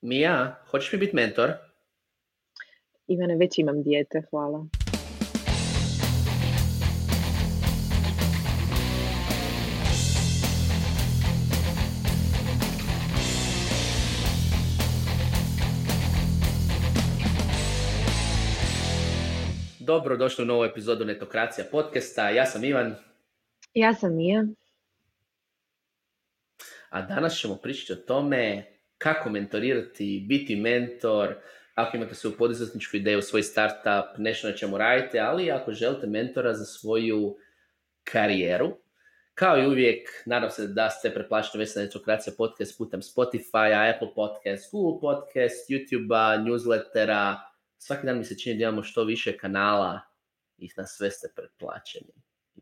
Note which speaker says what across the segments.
Speaker 1: Mija, hoćeš mi biti mentor?
Speaker 2: Ivane, već imam dijete, hvala.
Speaker 1: Dobro, došli u novu epizodu Netokracija podcasta. Ja sam Ivan.
Speaker 2: Ja sam Mija.
Speaker 1: A danas ćemo pričati o tome kako mentorirati, biti mentor, ako imate svoju poduzetničku ideju, svoj startup, nešto na čemu radite, ali ako želite mentora za svoju karijeru, kao i uvijek, nadam se da ste preplaćeni već na Netokracija podcast putem Spotify, Apple podcast, Google podcast, YouTube-a, newslettera, svaki dan mi se čini da imamo što više kanala i na sve ste pretplaćeni.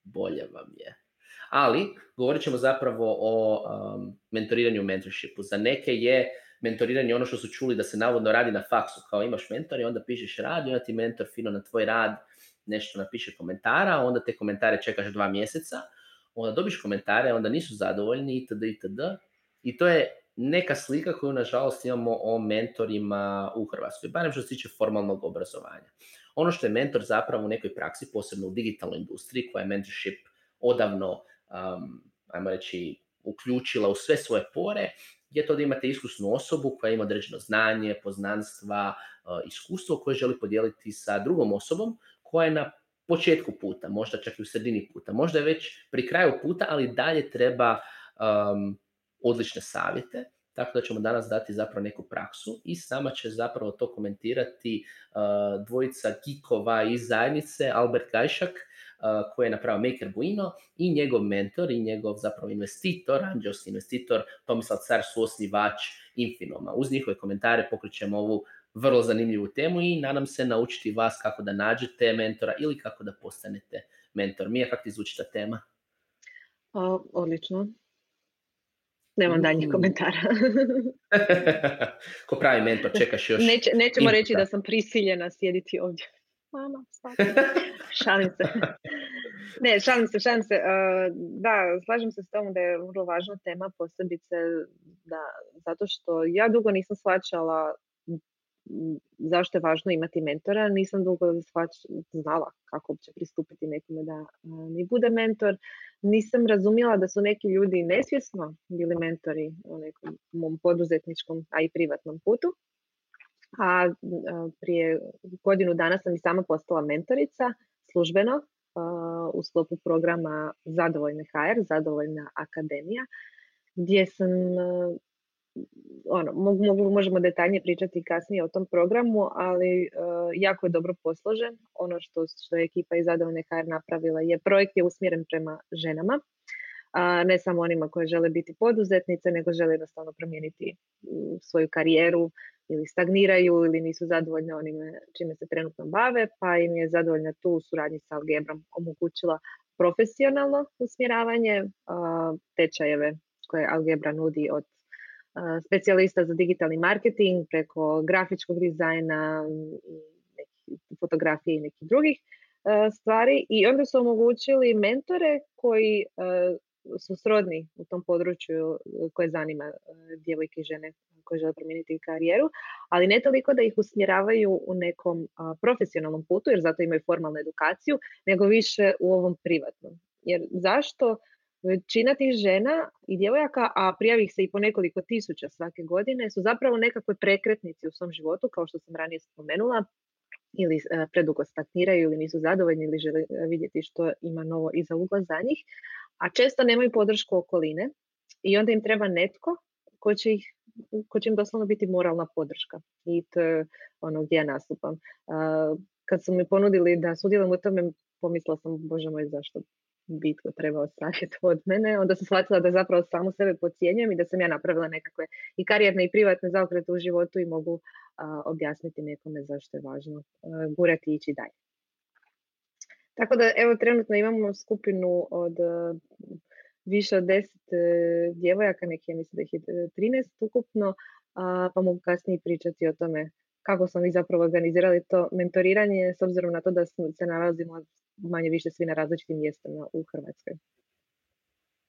Speaker 1: Bolje vam je. Ali, govorit ćemo zapravo o um, mentoriranju mentorshipu. Za neke je mentoriranje ono što su čuli da se navodno radi na faksu, kao imaš mentor i onda pišeš rad i onda ti mentor fino na tvoj rad nešto napiše komentara, onda te komentare čekaš dva mjeseca, onda dobiš komentare, onda nisu zadovoljni itd. itd. I to je neka slika koju nažalost imamo o mentorima u Hrvatskoj, barem što se tiče formalnog obrazovanja. Ono što je mentor zapravo u nekoj praksi, posebno u digitalnoj industriji koja je mentorship odavno, um, ajmo reći, uključila u sve svoje pore, je to da imate iskusnu osobu koja ima određeno znanje, poznanstva, iskustvo koje želi podijeliti sa drugom osobom koja je na početku puta, možda čak i u sredini puta, možda već pri kraju puta, ali dalje treba um, odlične savjete, tako da ćemo danas dati zapravo neku praksu i sama će zapravo to komentirati uh, dvojica gikova iz zajednice, Albert Gajšak, uh, koji je napravio Maker Buino i njegov mentor i njegov zapravo investitor, anđelski investitor, Tomislav Car, su osnivač Infinoma. Uz njihove komentare pokrićemo ovu vrlo zanimljivu temu i nadam se naučiti vas kako da nađete mentora ili kako da postanete mentor. Mija, kako ti zvuči ta tema?
Speaker 2: O, odlično. Nemam daljnjih komentara.
Speaker 1: Ko pravi mentor, čekaš još.
Speaker 2: Neće, nećemo reći da sam prisiljena sjediti ovdje. Mama, šalim se. Ne, šalim se, šalim se. Da, slažem se s tom da je vrlo važna tema, posebice da, zato što ja dugo nisam shvaćala zašto je važno imati mentora. Nisam dugo znala kako uopće pristupiti nekome da mi bude mentor. Nisam razumjela da su neki ljudi nesvjesno bili mentori u nekom mom poduzetničkom, a i privatnom putu. A prije godinu dana sam i sama postala mentorica službeno u sklopu programa Zadovoljne HR, Zadovoljna akademija, gdje sam ono, mogu, možemo detaljnije pričati kasnije o tom programu, ali jako je dobro posložen. Ono što, što je ekipa iz Zadovoljne HR napravila je projekt je usmjeren prema ženama, a ne samo onima koje žele biti poduzetnice, nego žele jednostavno promijeniti svoju karijeru ili stagniraju ili nisu zadovoljne onime čime se trenutno bave, pa im je zadovoljna tu u suradnji sa Algebrom omogućila profesionalno usmjeravanje, tečajeve koje Algebra nudi od specijalista za digitalni marketing, preko grafičkog dizajna, fotografije i nekih drugih stvari. I onda su omogućili mentore koji su srodni u tom području koje zanima djevojke i žene koje žele promijeniti karijeru, ali ne toliko da ih usmjeravaju u nekom profesionalnom putu, jer zato imaju formalnu edukaciju, nego više u ovom privatnom. Jer zašto Većina tih žena i djevojaka, a prijavi ih se i po nekoliko tisuća svake godine, su zapravo nekakve prekretnici u svom životu, kao što sam ranije spomenula, ili e, predugo stagniraju ili nisu zadovoljni ili žele e, vidjeti što ima novo iza ugla za njih, a često nemaju podršku okoline i onda im treba netko ko će, ih, ko će im doslovno biti moralna podrška. I to je ono gdje ja nastupam. kad su mi ponudili da sudjelujem u tome, pomislila sam, bože moj, zašto bitko trebao savjet od mene, onda sam shvatila da zapravo samu sebe pocijenjujem i da sam ja napravila nekakve i karijerne i privatne zaokrete u životu i mogu objasniti nekome zašto je važno gurati i ići dalje. Tako da evo trenutno imamo skupinu od više od deset e, djevojaka, neki ja mislim da ih je 13 e, ukupno, pa mogu kasnije pričati o tome kako smo mi zapravo organizirali to mentoriranje s obzirom na to da se nalazimo manje više svi na različitim mjestima u Hrvatskoj.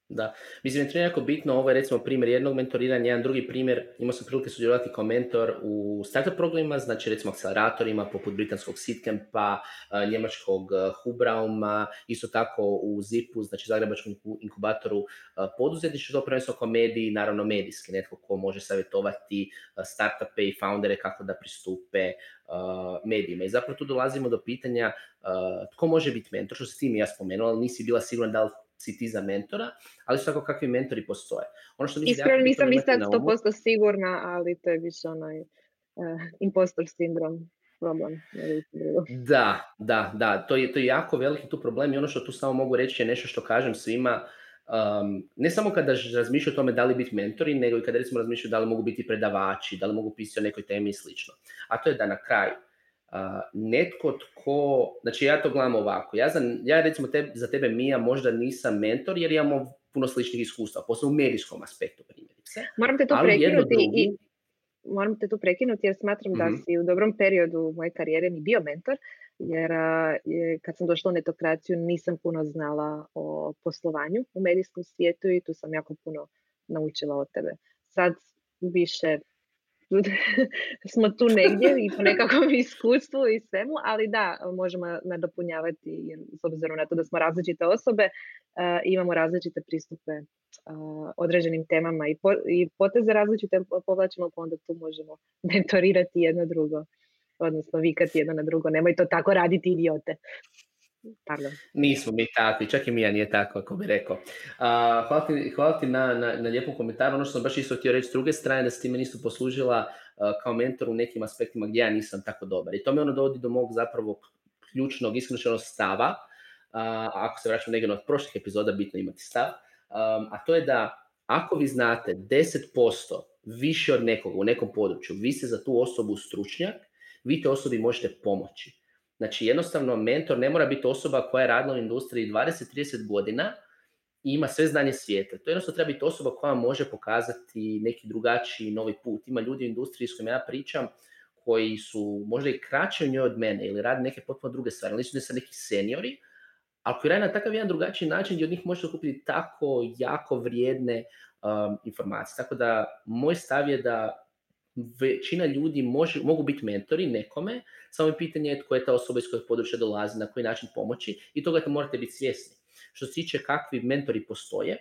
Speaker 1: Da, mislim da je jako bitno, ovo je recimo primjer jednog mentoriranja, jedan drugi primjer, imao sam prilike sudjelovati kao mentor u startup programima, znači recimo akceleratorima poput britanskog Sitcampa, njemačkog Hubrauma, isto tako u ZIP-u, znači Zagrebačkom inkubatoru poduzetništva, to prvenstveno kao mediji, naravno medijski, netko ko može savjetovati startupe i foundere kako da pristupe medijima. I zapravo tu dolazimo do pitanja tko može biti mentor, što si ti mi ja spomenula, ali nisi bila sigurna da li si ti za mentora, ali su tako kakvi mentori postoje.
Speaker 2: Ono što Iskreno nisam ni sad 100% sigurna, ali to je više onaj uh, impostor sindrom problem.
Speaker 1: Da, da, da, to je, to je jako veliki tu problem i ono što tu samo mogu reći je nešto što kažem svima, um, ne samo kada razmišljaju o tome da li biti mentori, nego i kada recimo razmišljaju da li mogu biti predavači, da li mogu pisati o nekoj temi i slično. A to je da na kraju netko tko, znači ja to gledam ovako, ja, za, ja recimo te, za tebe Mija možda nisam mentor jer imamo puno sličnih iskustva, posebno u medijskom aspektu primjerice.
Speaker 2: Moram te tu prekinuti i moram te tu prekinuti jer smatram da mhm. si u dobrom periodu moje karijere mi bio mentor, jer je, kad sam došla u netokraciju nisam puno znala o poslovanju u medijskom svijetu i tu sam jako puno naučila od tebe. Sad više smo tu negdje i po nekakvom iskustvu i svemu, ali da, možemo nadopunjavati s obzirom na to da smo različite osobe uh, imamo različite pristupe uh, određenim temama i, po, i poteze različite povlačimo, pa onda tu možemo mentorirati jedno drugo, odnosno vikati jedno na drugo. Nemoj to tako raditi idiote. Pardon.
Speaker 1: Nismo mi takvi, čak i Mija nije tako, ako bi rekao. Uh, hvala ti, hvala ti na, na, na lijepom komentaru. Ono što sam baš isto htio reći s druge strane, da se time nisu poslužila uh, kao mentor u nekim aspektima gdje ja nisam tako dobar. I to me ono dovodi do mog zapravo ključnog, isključenog stava. Uh, ako se vraćam negdje od prošlih epizoda, bitno imati stav. Um, a to je da ako vi znate 10% više od nekoga u nekom području, vi ste za tu osobu stručnjak, vi te osobi možete pomoći. Znači jednostavno mentor ne mora biti osoba koja je radila u industriji 20-30 godina i ima sve znanje svijeta. To jednostavno treba biti osoba koja može pokazati neki drugačiji novi put. Ima ljudi u industriji s kojima ja pričam koji su možda i kraći u njoj od mene ili rade neke potpuno druge stvari, ali nisu ne sa neki seniori, ali koji rade na takav jedan drugačiji način gdje od njih možete kupiti tako jako vrijedne um, informacije. Tako da moj stav je da većina ljudi može, mogu biti mentori nekome, samo je pitanje tko je ta osoba iz kojeg područja dolazi, na koji način pomoći i toga morate biti svjesni. Što se tiče kakvi mentori postoje,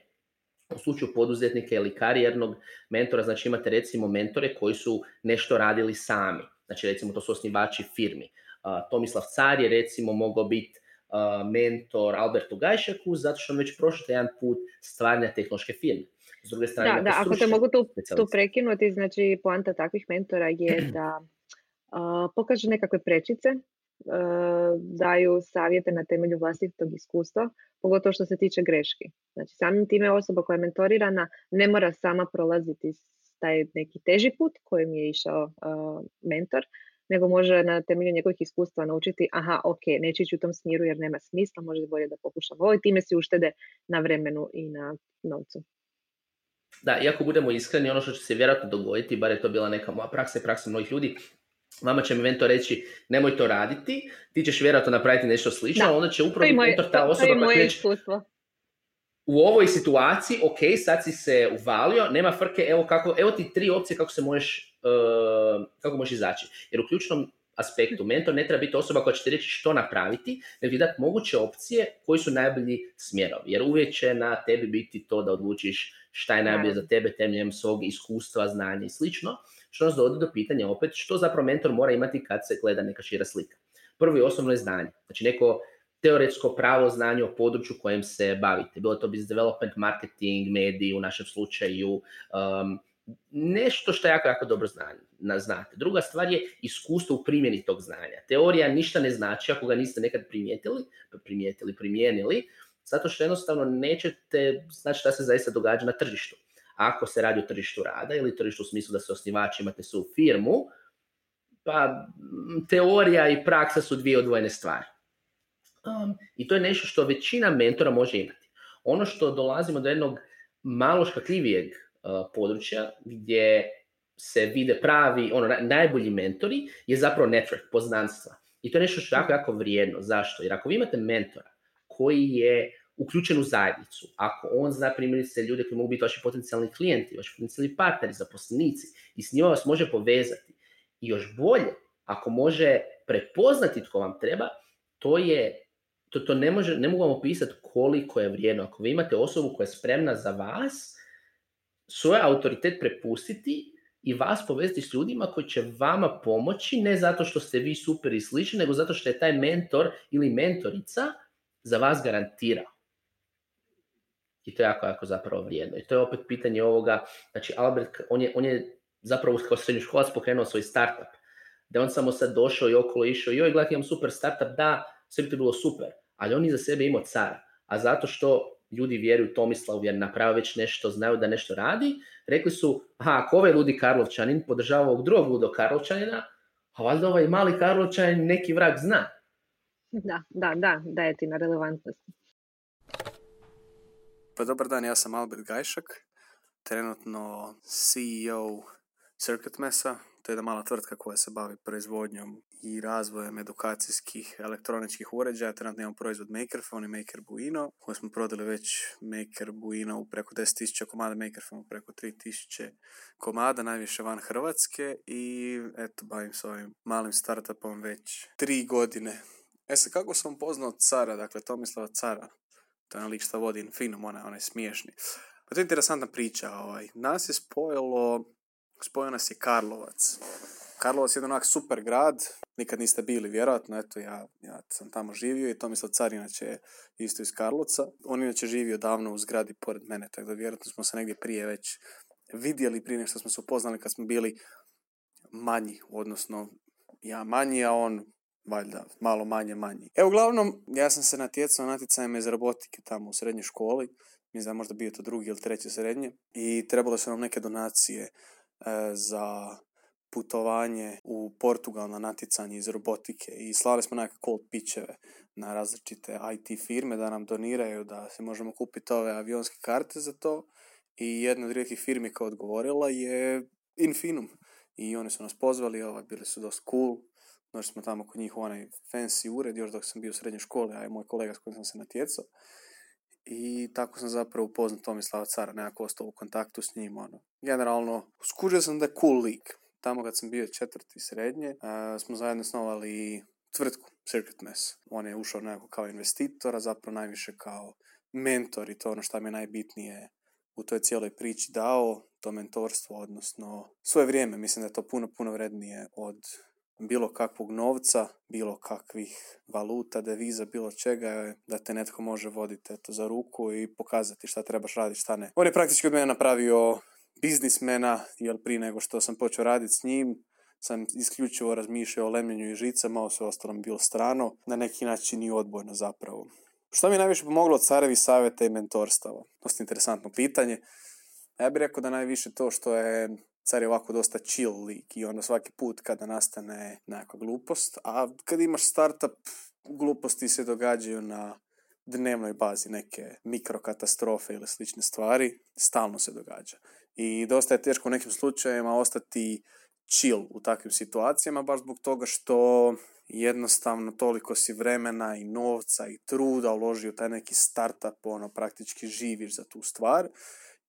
Speaker 1: u slučaju poduzetnika ili karijernog mentora, znači imate recimo mentore koji su nešto radili sami. Znači recimo to su osnivači firmi. Tomislav Car je recimo mogao biti mentor Albertu Gajšaku zato što on već prošao jedan put stvaranja tehnološke firme.
Speaker 2: S druge strane, da, da, ako te mogu tu, tu prekinuti, znači poanta takvih mentora je da uh, pokažu nekakve prečice, uh, daju savjete na temelju vlastitog iskustva, pogotovo što se tiče greški. Znači samim time osoba koja je mentorirana ne mora sama prolaziti taj neki teži put kojim je išao uh, mentor, nego može na temelju njegovih iskustva naučiti aha, ok, neće ići u tom smjeru jer nema smisla, možda bolje da pokušam ovo i time si uštede na vremenu i na novcu.
Speaker 1: Da, iako budemo iskreni, ono što će se vjerojatno dogoditi, bar je to bila neka moja praksa i praksa mnogih ljudi, Vama će mi mentor reći nemoj to raditi, ti ćeš vjerojatno napraviti nešto slično, da. onda će upravo mentor ta osoba
Speaker 2: to je reći,
Speaker 1: u ovoj situaciji, ok, sad si se uvalio, nema frke, evo, kako, evo ti tri opcije kako se možeš, uh, kako možeš izaći. Jer u ključnom aspektu mentor ne treba biti osoba koja će ti reći što napraviti, nego ti dati moguće opcije koji su najbolji smjerovi. Jer uvijek će na tebi biti to da odlučiš šta je najbolje za tebe temeljem svog iskustva, znanja i slično, što nas dovodi do pitanja opet što zapravo mentor mora imati kad se gleda neka šira slika. Prvo i osnovno je znanje. Znači neko teoretsko pravo znanje o području kojem se bavite. Bilo to business development, marketing, mediji u našem slučaju, um, nešto što jako, jako dobro znanje, znate. Druga stvar je iskustvo u primjeni tog znanja. Teorija ništa ne znači ako ga niste nekad primijetili, primijetili, primijenili, zato što jednostavno nećete znači šta se zaista događa na tržištu. Ako se radi o tržištu rada ili tržištu u smislu da se osnivači imate su firmu, pa teorija i praksa su dvije odvojene stvari. Um, I to je nešto što većina mentora može imati. Ono što dolazimo do jednog malo škakljivijeg područja gdje se vide pravi, ono, najbolji mentori je zapravo network, poznanstva. I to je nešto što je jako, jako vrijedno. Zašto? Jer ako vi imate mentora koji je uključen u zajednicu, ako on zna primjerice ljude koji mogu biti vaši potencijalni klijenti, vaši potencijalni partneri, zaposlenici i s njima vas može povezati. I još bolje, ako može prepoznati tko vam treba, to je to, to ne, može, ne mogu vam opisati koliko je vrijedno. Ako vi imate osobu koja je spremna za vas, svoj autoritet prepustiti i vas povezati s ljudima koji će vama pomoći, ne zato što ste vi super i slični, nego zato što je taj mentor ili mentorica za vas garantirao. I to je jako, jako zapravo vrijedno. I to je opet pitanje ovoga, znači Albert, on je, on je zapravo kao srednjoškolac pokrenuo svoj startup. Da on samo sad došao i okolo išao, joj, gledaj, imam super startup, da, sve bi to bilo super, ali on iza sebe imao car. A zato što ljudi vjeruju Tomislavu jer napravo već nešto, znaju da nešto radi, rekli su, aha, ako ovaj ludi Karlovčanin podržava ovog drugog ludo Karlovčanina, a valjda ovaj mali Karlovčanin neki vrag zna.
Speaker 2: Da, da, da, daje ti na relevantnosti.
Speaker 3: Pa dobar dan, ja sam Albert Gajšak, trenutno CEO Circuit Mesa, to je jedna mala tvrtka koja se bavi proizvodnjom i razvojem edukacijskih elektroničkih uređaja. Trenutno imamo proizvod Makerphone i Maker Buino, koji smo prodali već Maker Buino u preko 10.000 komada, Makerphone preko 3.000 komada, najviše van Hrvatske i eto, bavim se ovim malim startupom već tri godine. E sad, kako sam poznao cara, dakle Tomislava cara, to je lik što vodi Infinum, onaj, onaj smiješni. Pa to je interesantna priča. Ovaj. Nas je spojilo, spojio nas je Karlovac. Karlovac je jedan onak super grad, nikad niste bili vjerojatno, eto ja, ja sam tamo živio i Tomislav Car inače je isto iz Karlovca. On inače živio davno u zgradi pored mene, tako da vjerojatno smo se negdje prije već vidjeli prije nego što smo se upoznali kad smo bili manji, odnosno ja manji, a on valjda malo manje manji. Evo, uglavnom, ja sam se natjecao natjecajem iz robotike tamo u srednjoj školi, mislim da možda bio to drugi ili treći srednje, i trebalo su nam neke donacije za putovanje u Portugal na natjecanje iz robotike i slali smo neke cold pitcheve na različite IT firme da nam doniraju da se možemo kupiti ove avionske karte za to i jedna od rijetkih firmi koja odgovorila je Infinum i oni su nas pozvali, ovaj, bili su dosta cool, Došli smo tamo kod njih u onaj fancy ured, još dok sam bio u srednjoj školi, a je moj kolega s kojim sam se natjecao. I tako sam zapravo upoznao Tomislava Cara, nekako ostao u kontaktu s njim. Ono. Generalno, skužio sam da je cool lik. Tamo kad sam bio četvrti srednje, uh, smo zajedno snovali tvrtku Circuit Mess. On je ušao nekako kao investitor, a zapravo najviše kao mentor i to ono što mi je najbitnije u toj cijeloj priči dao, to mentorstvo, odnosno svoje vrijeme. Mislim da je to puno, puno vrednije od bilo kakvog novca, bilo kakvih valuta, deviza, bilo čega, da te netko može voditi eto, za ruku i pokazati šta trebaš raditi, šta ne. On je praktički od mene napravio biznismena, jer prije nego što sam počeo raditi s njim, sam isključivo razmišljao o lemljenju i žicama, ovo sve ostalo mi bilo strano, na neki način i odbojno zapravo. Što mi je najviše pomoglo od carevi savjeta i mentorstava? Dosta interesantno pitanje. Ja bih rekao da najviše to što je car je ovako dosta chill lik i onda svaki put kada nastane nekakva glupost, a kad imaš startup, gluposti se događaju na dnevnoj bazi neke mikrokatastrofe ili slične stvari, stalno se događa. I dosta je teško u nekim slučajevima ostati chill u takvim situacijama, baš zbog toga što jednostavno toliko si vremena i novca i truda uložio taj neki startup, ono, praktički živiš za tu stvar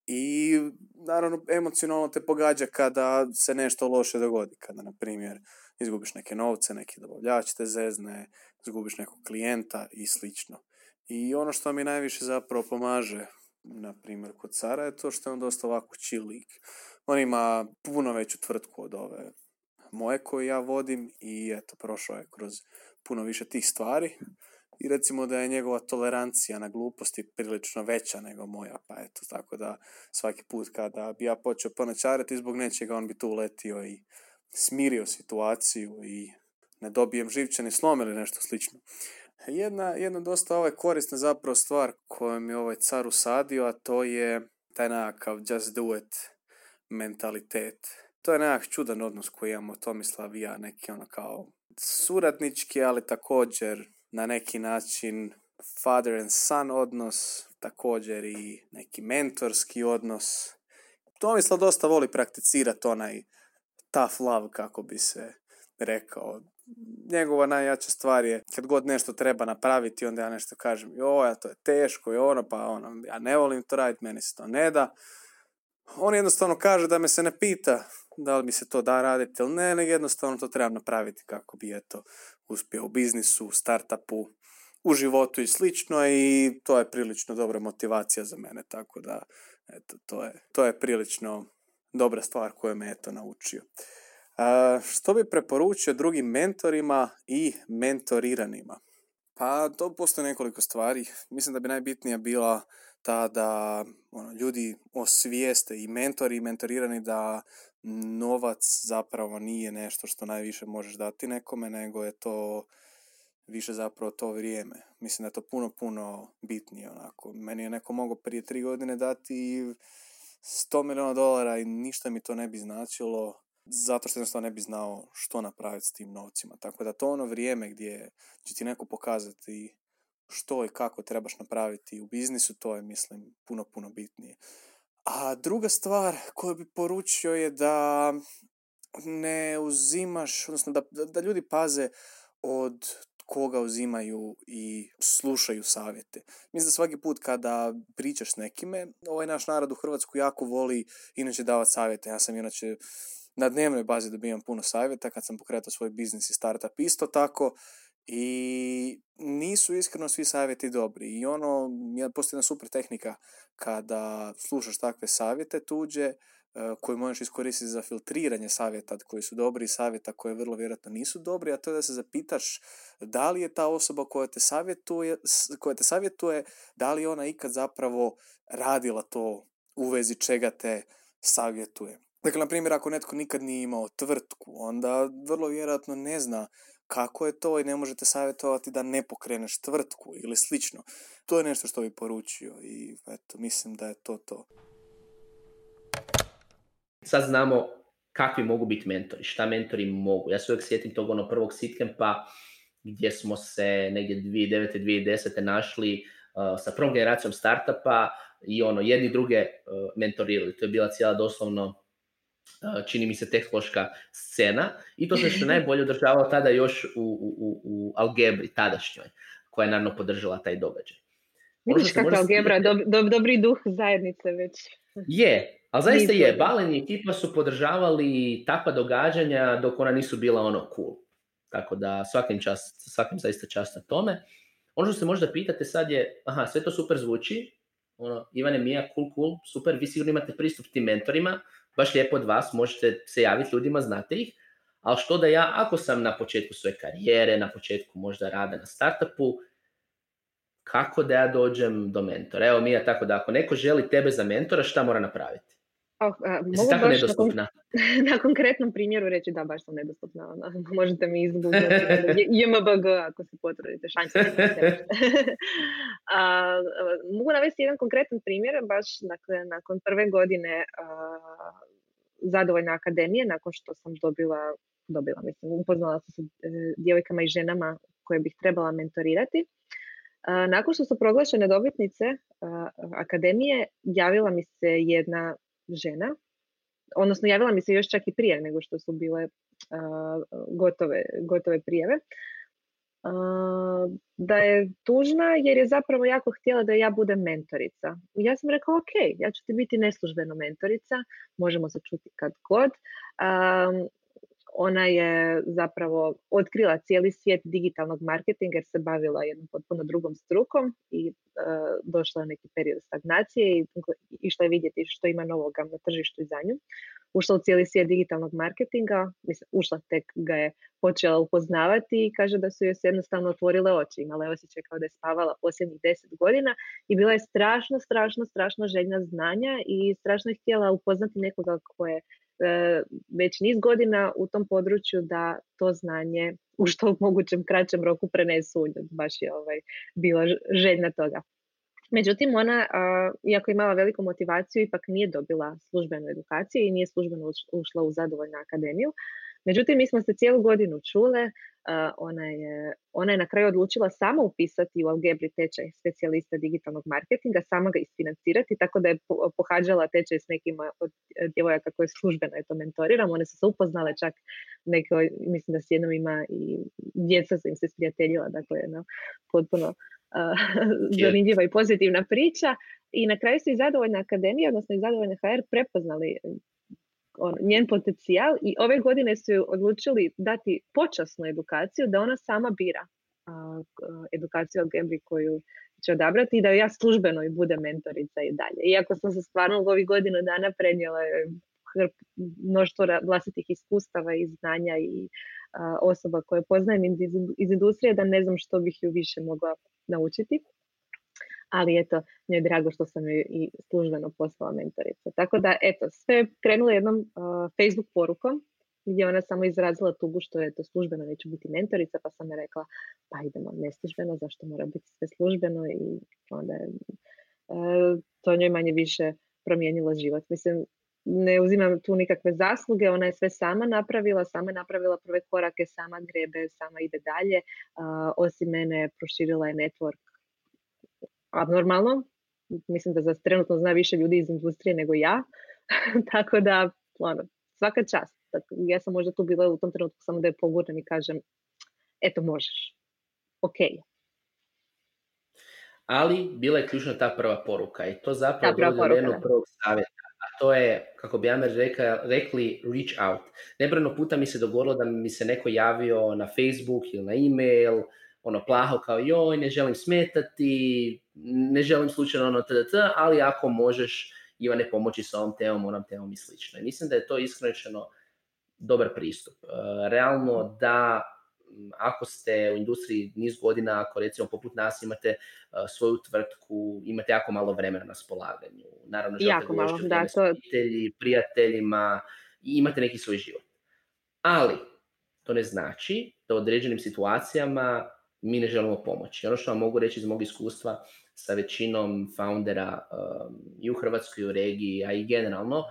Speaker 3: i naravno emocionalno te pogađa kada se nešto loše dogodi, kada na primjer izgubiš neke novce, neki dobavljač te zezne, izgubiš nekog klijenta i slično. I ono što mi najviše zapravo pomaže, na primjer kod Cara, je to što je on dosta ovako chill lik. On ima puno veću tvrtku od ove moje koje ja vodim i eto, prošao je kroz puno više tih stvari i recimo da je njegova tolerancija na gluposti prilično veća nego moja, pa eto, tako da svaki put kada bi ja počeo ponačarati zbog nečega, on bi tu uletio i smirio situaciju i ne dobijem živčani slom ili nešto slično. Jedna, jedna dosta ovaj korisna zapravo stvar koju mi ovaj car usadio, a to je taj nekakav just do it mentalitet. To je nekak čudan odnos koji imamo Tomislav i ja, neki ono kao suradnički, ali također na neki način father and son odnos, također i neki mentorski odnos. Tomislav dosta voli prakticirati onaj tough love, kako bi se rekao. Njegova najjača stvar je kad god nešto treba napraviti, onda ja nešto kažem, joj, to je teško i ono, pa ono, ja ne volim to raditi, meni se to ne da. On jednostavno kaže da me se ne pita da li mi se to da raditi ili ne, nego jednostavno to trebam napraviti kako bi eto uspio u biznisu, u startupu, u životu i slično i to je prilično dobra motivacija za mene, tako da eto, to, je, to je prilično dobra stvar koju me eto naučio. što bi preporučio drugim mentorima i mentoriranima? Pa to postoje nekoliko stvari. Mislim da bi najbitnija bila ta da ono, ljudi osvijeste i mentori i mentorirani da novac zapravo nije nešto što najviše možeš dati nekome, nego je to više zapravo to vrijeme. Mislim da je to puno, puno bitnije onako. Meni je neko mogao prije tri godine dati 100 milijuna dolara i ništa mi to ne bi značilo zato što jednostavno ne bi znao što napraviti s tim novcima. Tako da to ono vrijeme gdje će ti neko pokazati što i kako trebaš napraviti u biznisu, to je, mislim, puno, puno bitnije. A druga stvar koju bi poručio je da ne uzimaš, odnosno da, da ljudi paze od koga uzimaju i slušaju savjete. Mislim da svaki put kada pričaš s nekime, ovaj naš narod u Hrvatsku jako voli inače davati savjete. Ja sam inače na dnevnoj bazi dobivam puno savjeta kad sam pokretao svoj biznis i startup isto tako i nisu iskreno svi savjeti dobri. I ono, postoji jedna super tehnika kada slušaš takve savjete tuđe, e, koje možeš iskoristiti za filtriranje savjeta koji su dobri i savjeta koje vrlo vjerojatno nisu dobri, a to je da se zapitaš da li je ta osoba koja te savjetuje, koja te savjetuje da li je ona ikad zapravo radila to u vezi čega te savjetuje. Dakle, na primjer, ako netko nikad nije imao tvrtku, onda vrlo vjerojatno ne zna kako je to i ne možete savjetovati da ne pokreneš tvrtku ili slično. To je nešto što bi poručio i eto, mislim da je to to.
Speaker 1: Sad znamo kakvi mogu biti mentori, šta mentori mogu. Ja se uvijek sjetim tog ono prvog sitkempa gdje smo se negdje 2009. 2010. našli uh, sa prvom generacijom startupa i ono jedni druge uh, mentorirali. To je bila cijela doslovno čini mi se tehnološka scena i to se što najbolje održavalo tada još u, u, u algebri tadašnjoj, koja je naravno podržala taj događaj.
Speaker 2: Ono Vidiš kako algebra, dobri duh zajednice već.
Speaker 1: Je, ali zaista je, Balen i ekipa su podržavali takva događanja dok ona nisu bila ono cool. Tako da svakim, čast, svakim zaista čast na tome. Ono što se možda pitate sad je, aha, sve to super zvuči, ono, Ivane, Mija, cool, cool, super, vi sigurno imate pristup tim mentorima, baš lijepo od vas, možete se javiti ljudima, znate ih, ali što da ja, ako sam na početku svoje karijere, na početku možda rada na startupu, kako da ja dođem do mentora? Evo Mija, tako da ako neko želi tebe za mentora, šta mora napraviti?
Speaker 2: Oh, a, mogu tako baš nedostupna. Na, na, konkretnom primjeru reći da baš sam nedostupna. Ona. Možete mi izgooglati JMBG ako se potrudite. a, mogu navesti jedan konkretan primjer. Baš dakle, nakon prve godine a, zadovoljna akademije, nakon što sam dobila, dobila mislim, upoznala sam se e, djevojkama i ženama koje bih trebala mentorirati. nakon što su proglašene dobitnice akademije, javila mi se jedna žena, odnosno javila mi se još čak i prije nego što su bile gotove, gotove prijeve, da je tužna jer je zapravo jako htjela da ja budem mentorica. Ja sam rekla, ok, ja ću ti biti neslužbeno mentorica, možemo se čuti kad god ona je zapravo otkrila cijeli svijet digitalnog marketinga jer se bavila jednom potpuno drugom strukom i uh, došla je neki period stagnacije i išla je vidjeti što ima novoga na tržištu i za nju. Ušla u cijeli svijet digitalnog marketinga, mislim, ušla tek ga je počela upoznavati i kaže da su joj se jednostavno otvorile oči. Imala je osjećaj kao da je spavala posljednjih deset godina i bila je strašno, strašno, strašno željna znanja i strašno je htjela upoznati nekoga ko je E, već niz godina u tom području da to znanje u što mogućem kraćem roku prenesu Baš je ovaj, bila željna toga. Međutim, ona, iako imala veliku motivaciju, ipak nije dobila službenu edukaciju i nije službeno ušla u zadovoljnu akademiju. Međutim, mi smo se cijelu godinu čule, ona, je, ona je na kraju odlučila sama upisati u Algebri tečaj specijalista digitalnog marketinga, sama ga isfinancirati, tako da je pohađala tečaj s nekima od djevojaka koje službeno je to mentoriram. One su se upoznale čak neke, mislim da s jednom ima i djeca su im se sprijateljila, dakle, no, potpuno zanimljiva i pozitivna priča. I na kraju su i zadovoljna akademija, odnosno i zadovoljna HR prepoznali on, njen potencijal i ove godine su odlučili dati počasnu edukaciju da ona sama bira a, edukaciju o Gembri koju će odabrati i da ja službeno i bude mentorica i dalje. Iako sam se stvarno u ovih godinu dana prenijela mnoštvo vlastitih iskustava i znanja i osoba koje poznajem iz, iz industrije da ne znam što bih ju više mogla naučiti ali eto, mi je drago što sam joj i službeno poslala mentorica. Tako da, eto, sve krenulo jednom uh, Facebook porukom, gdje ona samo izrazila tugu što je to službeno neću biti mentorica, pa sam je rekla, pa idemo neslužbeno, zašto mora biti sve službeno i onda je uh, to njoj manje više promijenilo život. Mislim, ne uzimam tu nikakve zasluge, ona je sve sama napravila, sama je napravila prve korake, sama grebe, sama ide dalje. Uh, osim mene proširila je network abnormalno. Mislim da za trenutno zna više ljudi iz industrije nego ja. Tako da, ono, svaka čast. Ja sam možda tu bila u tom trenutku samo da je pogurnem i kažem, eto možeš. Ok.
Speaker 1: Ali bila je ključna ta prva poruka i to zapravo dolazi do prvog savjeta. A to je, kako bi Amer reka, rekli, reach out. Nebrano puta mi se dogodilo da mi se neko javio na Facebook ili na email, ono plaho kao joj, ne želim smetati, ne želim slučajno ono tdt, ali ako možeš Ivane pomoći s ovom temom, onom temom i slično. I mislim da je to iskreno dobar pristup. E, realno da ako ste u industriji niz godina, ako recimo poput nas imate uh, svoju tvrtku, imate jako malo vremena na spolaganju. Naravno, želite jako malo, da, to... prijateljima i imate neki svoj život. Ali, to ne znači da u određenim situacijama mi ne želimo pomoći. Ono što vam mogu reći iz mog iskustva sa većinom foundera um, i u Hrvatskoj, i u regiji, a i generalno,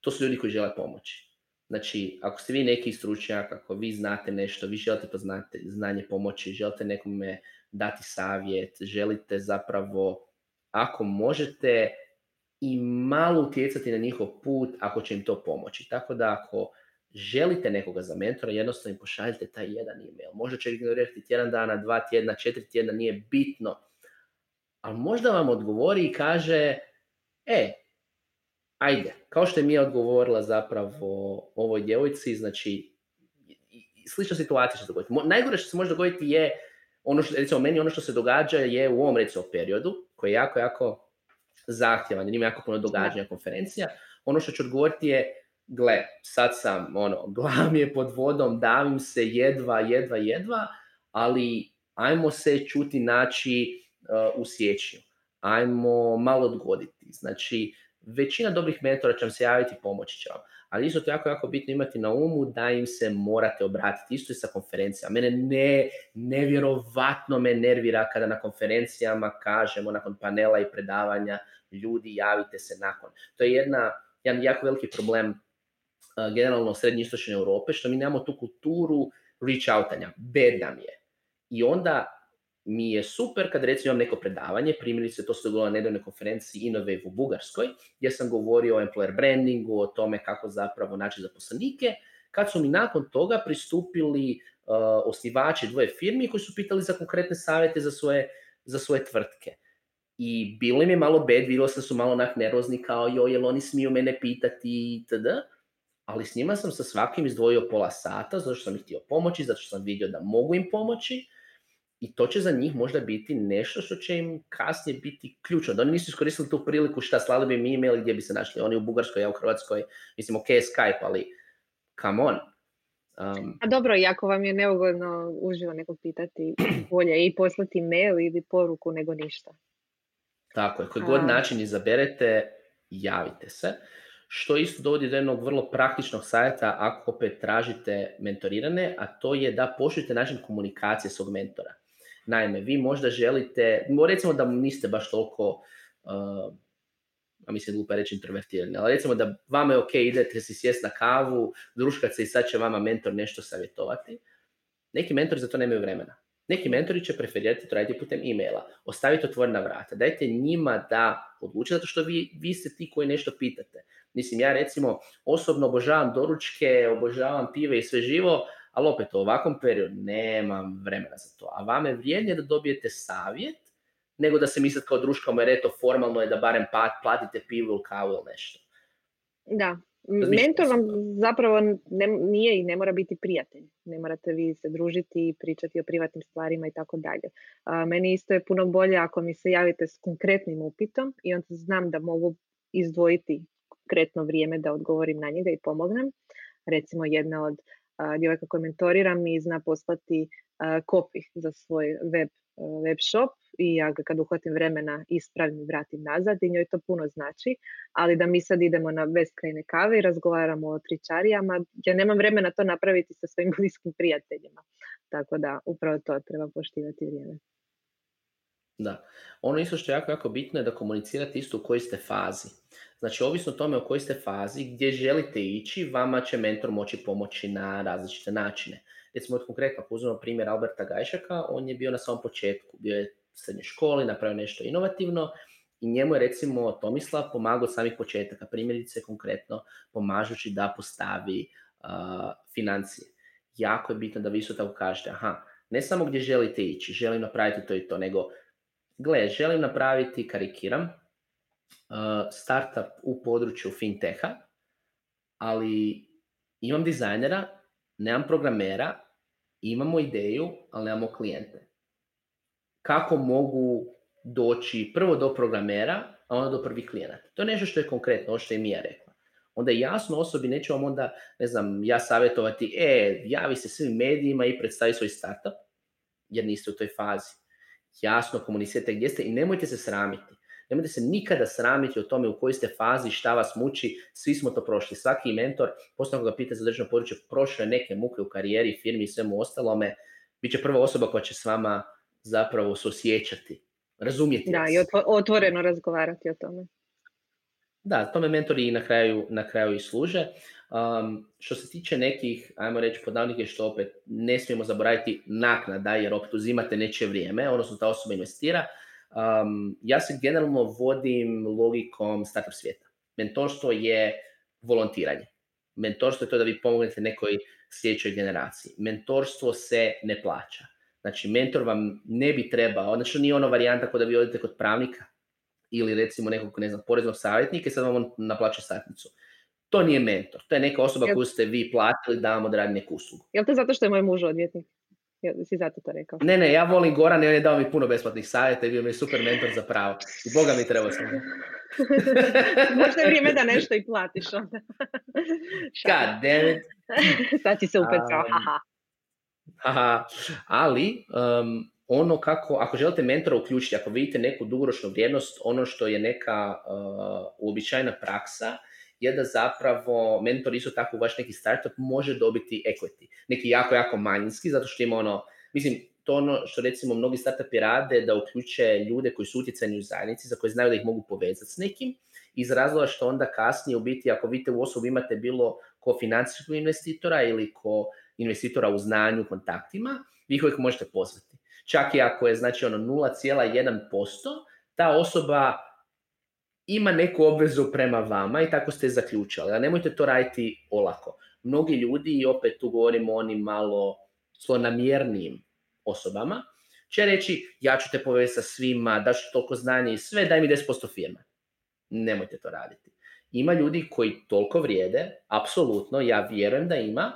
Speaker 1: to su ljudi koji žele pomoći. Znači, ako ste vi neki stručnjak, ako vi znate nešto, vi želite poznati znanje pomoći, želite nekome dati savjet, želite zapravo, ako možete, i malo utjecati na njihov put ako će im to pomoći. Tako da ako želite nekoga za mentora, jednostavno im pošaljite taj jedan email. Možda će ignorirati tjedan dana, dva tjedna, četiri tjedna, nije bitno. Ali možda vam odgovori i kaže, e, ajde, kao što je mi odgovorila zapravo ovoj djevojci, znači, slična situacija će se dogoditi. Najgore što se može dogoditi je, ono što, recimo meni ono što se događa je u ovom recimo periodu, koji je jako, jako zahtjevan, jer ima jako puno događanja, konferencija, ono što ću odgovoriti je, gle, sad sam, ono, glav je pod vodom, davim se jedva, jedva, jedva, ali ajmo se čuti naći uh, u siječnju. Ajmo malo odgoditi. Znači, većina dobrih mentora će vam se javiti pomoći će vam. Ali isto to jako, jako bitno imati na umu da im se morate obratiti. Isto i sa konferencijama. Mene ne, nevjerovatno me nervira kada na konferencijama kažemo nakon panela i predavanja ljudi javite se nakon. To je jedna, jedan jako veliki problem generalno srednje istočne Europe, što mi nemamo tu kulturu reach outanja. Bed nam je. I onda mi je super kad recimo imam neko predavanje, primjerice to se dogodilo na nedavnoj konferenciji Innovate u Bugarskoj, gdje sam govorio o employer brandingu, o tome kako zapravo naći zaposlenike, kad su mi nakon toga pristupili uh, osnivači dvoje firmi koji su pitali za konkretne savjete za svoje, za svoje tvrtke. I bilo im je malo bed, vidio sam su malo onak nervozni kao joj, jel oni smiju mene pitati itd ali s njima sam sa svakim izdvojio pola sata, zato što sam ih htio pomoći, zato što sam vidio da mogu im pomoći i to će za njih možda biti nešto što će im kasnije biti ključno. Da oni nisu iskoristili tu priliku šta slali bi mi email gdje bi se našli. Oni u Bugarskoj, ja u Hrvatskoj, mislim ok Skype, ali come on.
Speaker 2: Um, A dobro, jako vam je neugodno uživo nekog pitati, bolje i poslati mail ili poruku nego ništa.
Speaker 1: Tako je, koji god način izaberete, javite se što isto dovodi do jednog vrlo praktičnog savjeta ako opet tražite mentorirane, a to je da poštujete način komunikacije svog mentora. Naime, vi možda želite, recimo da niste baš toliko, uh, a mislim glupo reći introvertirani, ali recimo da vama je ok, idete si sjest na kavu, druškat se i sad će vama mentor nešto savjetovati. Neki mentori za to nemaju vremena. Neki mentori će preferirati to raditi putem e-maila. Ostavite otvorena vrata. Dajte njima da odluče, zato što vi, vi ste ti koji nešto pitate. Mislim, ja recimo osobno obožavam doručke, obožavam pive i sve živo, ali opet u ovakvom periodu nemam vremena za to. A vama je vrijednije da dobijete savjet, nego da se mislite kao druška, jer eto, formalno je da barem platite pivu ili kavu ili nešto.
Speaker 2: Da, Mentor vam zapravo ne, nije i ne mora biti prijatelj. Ne morate vi se družiti i pričati o privatnim stvarima i tako dalje. Meni isto je puno bolje ako mi se javite s konkretnim upitom i onda znam da mogu izdvojiti konkretno vrijeme da odgovorim na njega i pomognem. Recimo jedna od djevojka koju mentoriram mi zna poslati kopi za svoj web web shop i ja ga kad uhvatim vremena ispravim i vratim nazad i njoj to puno znači, ali da mi sad idemo na beskrajne kave i razgovaramo o tričarijama, ja nemam vremena to napraviti sa svojim bliskim prijateljima. Tako da upravo to treba poštivati vrijeme.
Speaker 1: Da. Ono isto što je jako, jako bitno je da komunicirate isto u kojoj ste fazi. Znači, ovisno o tome u kojoj ste fazi, gdje želite ići, vama će mentor moći pomoći na različite načine. Recimo, konkretno, ako uzmemo primjer Alberta Gajšaka, on je bio na samom početku, bio je u srednjoj školi, napravio nešto inovativno i njemu je recimo Tomislav pomagao od samih početaka, primjerice konkretno pomažući da postavi uh, financije. Jako je bitno da vi isto tako kažete, aha, ne samo gdje želite ići, želim napraviti to i to, nego, gle, želim napraviti, karikiram, uh, startup u području finteha, ali imam dizajnera, nemam programera, imamo ideju, ali nemamo klijente. Kako mogu doći prvo do programera, a onda do prvih klijenata? To je nešto što je konkretno, ovo što je Mija rekla. Onda je jasno osobi, neću vam onda, ne znam, ja savjetovati, e, javi se svim medijima i predstavi svoj startup, jer niste u toj fazi. Jasno komunicirajte gdje ste i nemojte se sramiti. Nemojte se nikada sramiti o tome u kojoj ste fazi, šta vas muči, svi smo to prošli. Svaki mentor, posljedno ga pita za državno područje, prošao je neke muke u karijeri, firmi i svemu ostalome, bit će prva osoba koja će s vama zapravo se osjećati, razumjeti
Speaker 2: Da, i otvoreno razgovarati o tome.
Speaker 1: Da, tome mentori na kraju, na kraju i služe. Um, što se tiče nekih, ajmo reći, podavnike što opet ne smijemo zaboraviti naknada, jer opet uzimate neće vrijeme, odnosno ta osoba investira, Um, ja se generalno vodim logikom startup svijeta. Mentorstvo je volontiranje. Mentorstvo je to da vi pomognete nekoj sljedećoj generaciji. Mentorstvo se ne plaća. Znači, mentor vam ne bi trebao, znači nije ono varijanta kod da vi odete kod pravnika ili recimo nekog, ne znam, poreznog savjetnika i sad vam on naplaća satnicu. To nije mentor, to je neka osoba koju ste vi platili da vam odradi neku uslugu.
Speaker 2: Je to zato što je moj muž odvjetnik? si zato to rekao?
Speaker 1: Ne, ne, ja volim Goran i on je dao mi puno besplatnih savjeta i bio mi super mentor za pravo. I Boga mi treba sam.
Speaker 2: Možda je vrijeme da nešto i platiš onda.
Speaker 1: God damn it.
Speaker 2: Sad si se upecao, haha.
Speaker 1: Haha, ali um, ono kako, ako želite mentora uključiti, ako vidite neku dugoročnu vrijednost, ono što je neka uh, uobičajena praksa, je da zapravo mentor isto tako u vaš neki startup može dobiti equity. Neki jako, jako manjinski, zato što ima ono, mislim, to ono što recimo mnogi startupi rade, da uključe ljude koji su utjecani u zajednici, za koje znaju da ih mogu povezati s nekim, iz razloga što onda kasnije u biti, ako vidite u osobu imate bilo ko financijskog investitora ili ko investitora u znanju, kontaktima, vi ih uvijek možete pozvati. Čak i ako je znači ono 0,1%, ta osoba ima neku obvezu prema vama i tako ste zaključali. A nemojte to raditi olako. Mnogi ljudi, i opet tu govorimo o onim malo slonamjernijim osobama, će reći ja ću te povesti sa svima, daš toliko znanja i sve, daj mi 10% firme. Nemojte to raditi. Ima ljudi koji toliko vrijede, apsolutno, ja vjerujem da ima,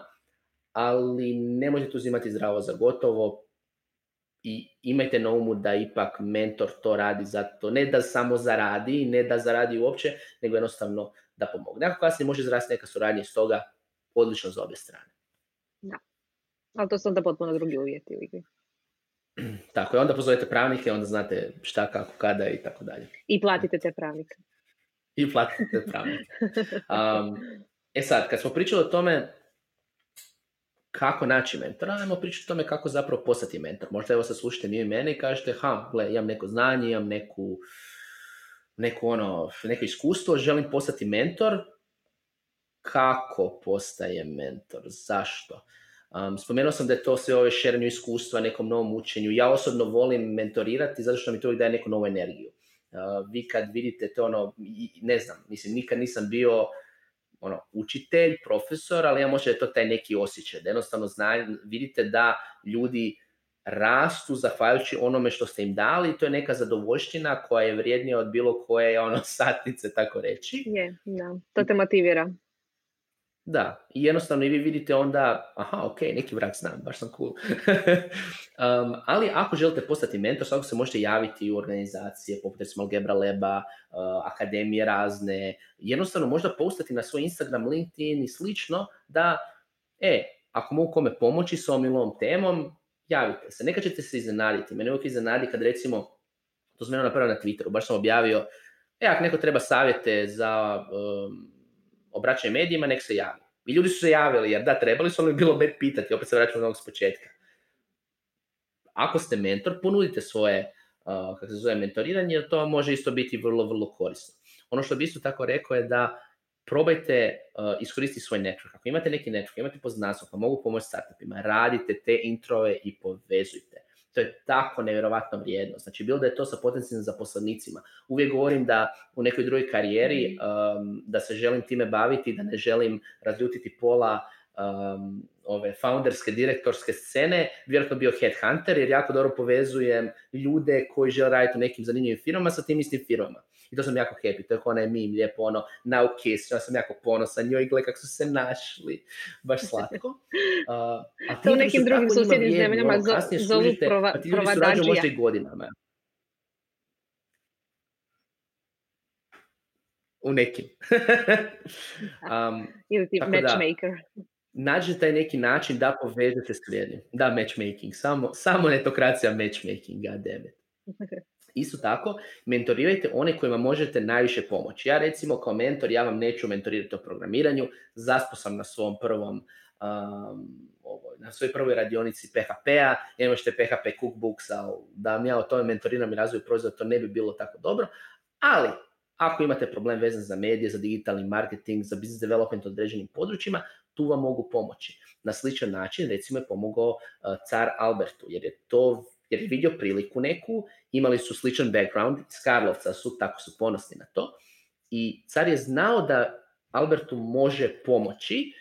Speaker 1: ali nemojte uzimati zdravo za gotovo, i imajte na umu da ipak mentor to radi zato, ne da samo zaradi, ne da zaradi uopće, nego jednostavno da pomogne. Ako kasnije može izrasti neka suradnja iz toga, odlično za obje strane.
Speaker 2: Da. Ali to su onda potpuno drugi uvjeti
Speaker 1: Tako je, onda pozovete pravnike, onda znate šta, kako, kada i tako dalje.
Speaker 2: I platite te pravnike.
Speaker 1: I platite te pravnike. Um, e sad, kad smo pričali o tome kako naći mentora, ajmo pričati o tome kako zapravo postati mentor. Možda evo sad slušate mi i mene i kažete, ha, gle, imam neko znanje, imam neku, neku ono, neko iskustvo, želim postati mentor. Kako postaje mentor? Zašto? Um, spomenuo sam da je to sve ove šerenju iskustva, nekom novom učenju. Ja osobno volim mentorirati zato što mi to uvijek daje neku novu energiju. Uh, vi kad vidite to ono, ne znam, mislim, nikad nisam bio ono, učitelj, profesor, ali ja možda je to taj neki osjećaj, da jednostavno vidite da ljudi rastu zahvaljujući onome što ste im dali to je neka zadovoljština koja je vrijednija od bilo koje ono satnice, tako reći.
Speaker 2: Je, da, to te motivira.
Speaker 1: Da, i jednostavno i vi vidite onda, aha, ok, neki vrat znam, baš sam cool. um, ali ako želite postati mentor, svakako se možete javiti u organizacije poput recimo Algebra Leba, uh, akademije razne, jednostavno možda postati na svoj Instagram, LinkedIn i slično, da, e, ako mogu kome pomoći s ovom ovom temom, javite se. Nekad ćete se iznenaditi. Mene uvijek iznenadi kad recimo, to sam napravio na Twitteru, baš sam objavio, e, ako neko treba savjete za um, obraćanje medijima, nek se javi. I ljudi su se javili, jer da, trebali su, ali bilo bet pitati, opet se vraćamo na s početka. Ako ste mentor, ponudite svoje, uh, kako se zove, mentoriranje, jer to može isto biti vrlo, vrlo korisno. Ono što bi isto tako rekao je da probajte uh, iskoristiti svoj network. Ako imate neki network, imate poznanstvo pa mogu pomoći startupima, radite te introve i povezujte. To je tako nevjerovatno vrijedno. Znači, bilo da je to sa potencijalnim zaposlenicima. Uvijek govorim da u nekoj drugoj karijeri um, da se želim time baviti, da ne želim razljutiti pola um, ove founderske, direktorske scene, vjerojatno bio headhunter jer jako dobro povezujem ljude koji žele raditi u nekim zanimljivim firmama sa tim istim firmama. I to sam jako happy, to je kao onaj mim, lijepo ono, now kiss, ja sam jako ponosan, njoj gle kako su se našli, baš slatko. Uh,
Speaker 2: a to u nekim drugim susjednim zemljama ono, zovu prova,
Speaker 1: a ti ljudi surađuju možda i godinama. U nekim.
Speaker 2: um, Ili ti matchmaker.
Speaker 1: Da, nađe taj neki način da povežete s jednim. Da, matchmaking. Samo, samo netokracija matchmaking, god damn it. Isto tako, mentorirajte one kojima možete najviše pomoći. Ja recimo kao mentor, ja vam neću mentorirati o programiranju, zaspo sam na svom prvom um, na svojoj prvoj radionici PHP-a, imamo što PHP cookbooks, ali da vam ja o tome mentoriram i razvoju proizvoda, to ne bi bilo tako dobro. Ali, ako imate problem vezan za medije, za digitalni marketing, za business development u određenim područjima, tu vam mogu pomoći. Na sličan način, recimo, je pomogao uh, car Albertu, jer je to jer je vidio priliku neku, imali su sličan background, iz Karlovca su, tako su ponosni na to. I car je znao da Albertu može pomoći,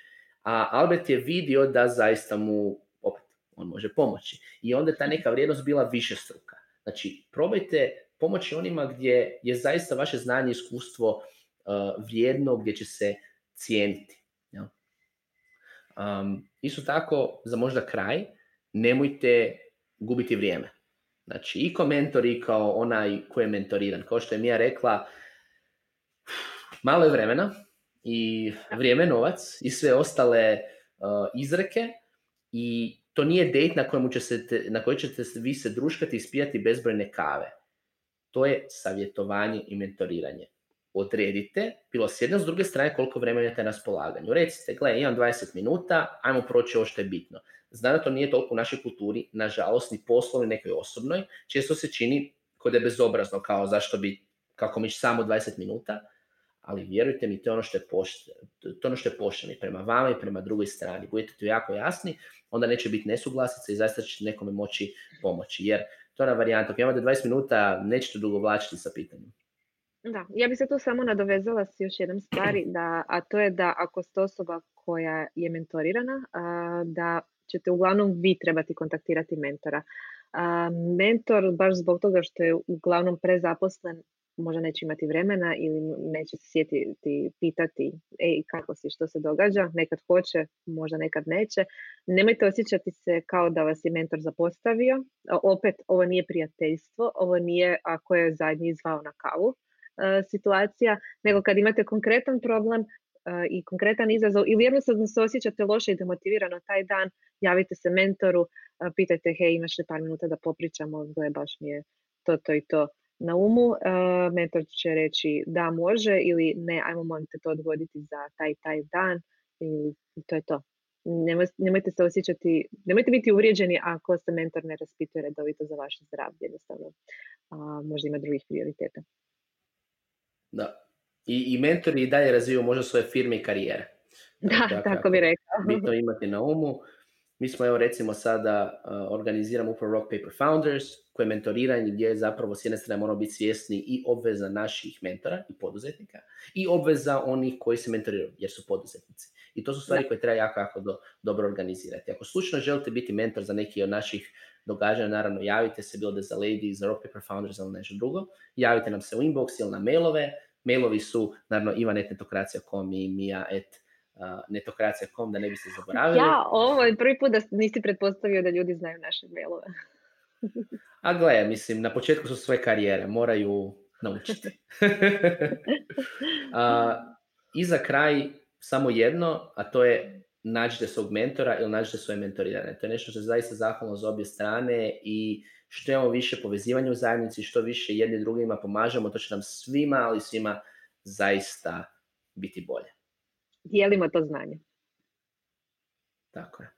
Speaker 1: a Albert je vidio da zaista mu, opet, on može pomoći. I onda je ta neka vrijednost bila više struka. Znači, probajte pomoći onima gdje je zaista vaše znanje i iskustvo uh, vrijedno, gdje će se cijeniti. Um, isto tako, za možda kraj, nemojte gubiti vrijeme. Znači, i kao mentor i kao onaj koji je mentoriran. Kao što je Mija rekla, malo je vremena i vrijeme novac i sve ostale uh, izreke i to nije date na, kojemu će na koji ćete vi se druškati i spijati bezbrojne kave. To je savjetovanje i mentoriranje. Odredite, bilo s jedne s druge strane koliko vremena imate na raspolaganju. Recite, gle, imam 20 minuta, ajmo proći ovo što je bitno. Znam da to nije toliko u našoj kulturi, nažalost, ni poslovnoj, nekoj osobnoj. Često se čini kod je bezobrazno, kao zašto bi, kako miš samo 20 minuta, ali vjerujte mi, to je ono što je, pošteno, to ono što je pošteno prema vama i prema drugoj strani. Budete tu jako jasni, onda neće biti nesuglasica i zaista ćete nekome moći pomoći. Jer to je ona varijanta, ako imate 20 minuta, nećete dugo vlačiti sa pitanjem.
Speaker 2: Da, ja bih se tu samo nadovezala s još jednom stvari, da, a to je da ako ste osoba koja je mentorirana, da ćete uglavnom vi trebati kontaktirati mentora. mentor, baš zbog toga što je uglavnom prezaposlen, možda neće imati vremena ili neće se sjetiti pitati ej, kako si, što se događa, nekad hoće, možda nekad neće. Nemojte osjećati se kao da vas je mentor zapostavio. Opet, ovo nije prijateljstvo, ovo nije ako je zadnji izvao na kavu situacija, nego kad imate konkretan problem, i konkretan izazov ili jednostavno se osjećate loše i demotivirano taj dan, javite se mentoru, pitajte hej imaš li par minuta da popričamo, gle baš mi je to, to i to na umu. Mentor će reći da može ili ne, ajmo molim te to odgoditi za taj taj dan i to je to. Nemojte se osjećati, nemojte biti uvrijeđeni ako se mentor ne raspituje redovito za vaše zdravlje, jednostavno možda ima drugih prioriteta.
Speaker 1: Da, i, i mentori i dalje razviju možda svoje firme i karijere.
Speaker 2: Da, tako, bi rekao.
Speaker 1: Bitno imati na umu. Mi smo evo recimo sada uh, organiziramo upravo Rock Paper Founders, koje je mentoriranje gdje zapravo s jedne strane moramo biti svjesni i obveza naših mentora i poduzetnika i obveza onih koji se mentoriraju jer su poduzetnici. I to su stvari koje treba jako, jako do, dobro organizirati. Ako slučajno želite biti mentor za neki od naših događanja, naravno javite se bilo da za Lady, za Rock Paper Founders ili nešto drugo. Javite nam se u inbox ili na mailove. Mailovi su naravno ivanetnetokracija.com i mija et netokracija.com da ne biste zaboravili.
Speaker 2: Ja, ovo je prvi put da nisi pretpostavio da ljudi znaju naše mailove.
Speaker 1: A gle, mislim, na početku su svoje karijere, moraju naučiti. I za kraj samo jedno, a to je nađite svog mentora ili nađite svoje mentorirane. To je nešto što je zaista zahvalno za obje strane i što imamo više povezivanja u zajednici, što više jedni drugima pomažemo, to će nam svima, ali svima zaista biti bolje
Speaker 2: dijelimo to znanje.
Speaker 1: Tako je.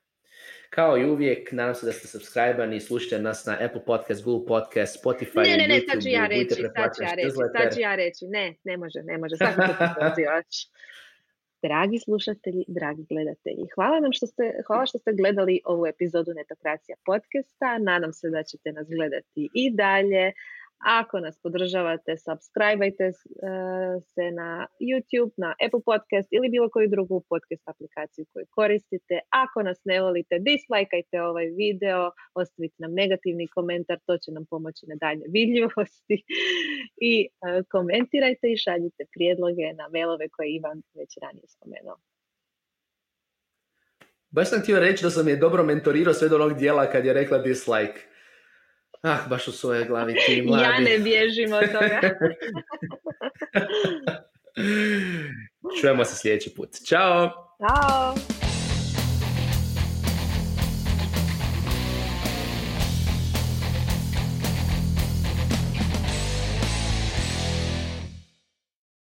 Speaker 1: Kao i uvijek, nadam se da ste subscribe-ani, slušajte nas na Apple Podcast, Google Podcast, Spotify,
Speaker 2: Ne, ne, ne, sad ću ja reći, sad ću ja reći, sad ću ja reći, ne, ne može, ne može, sad ću Dragi slušatelji, dragi gledatelji, hvala nam što ste, hvala što ste gledali ovu epizodu Netokracija podcasta, nadam se da ćete nas gledati i dalje, ako nas podržavate, subscribeajte eh, se na YouTube, na Apple Podcast ili bilo koju drugu podcast aplikaciju koju koristite. Ako nas ne volite, dislajkajte ovaj video, ostavite nam negativni komentar, to će nam pomoći na dalje vidljivosti. I eh, komentirajte i šaljite prijedloge na mailove koje Ivan već ranije spomenuo.
Speaker 1: Baš sam htio reći da sam je dobro mentorirao sve do onog dijela kad je rekla dislike. Ah, baš u svojoj glavi ti mladi.
Speaker 2: Ja ne bježim od toga.
Speaker 1: Čujemo se sljedeći put. Ćao!
Speaker 2: Ćao!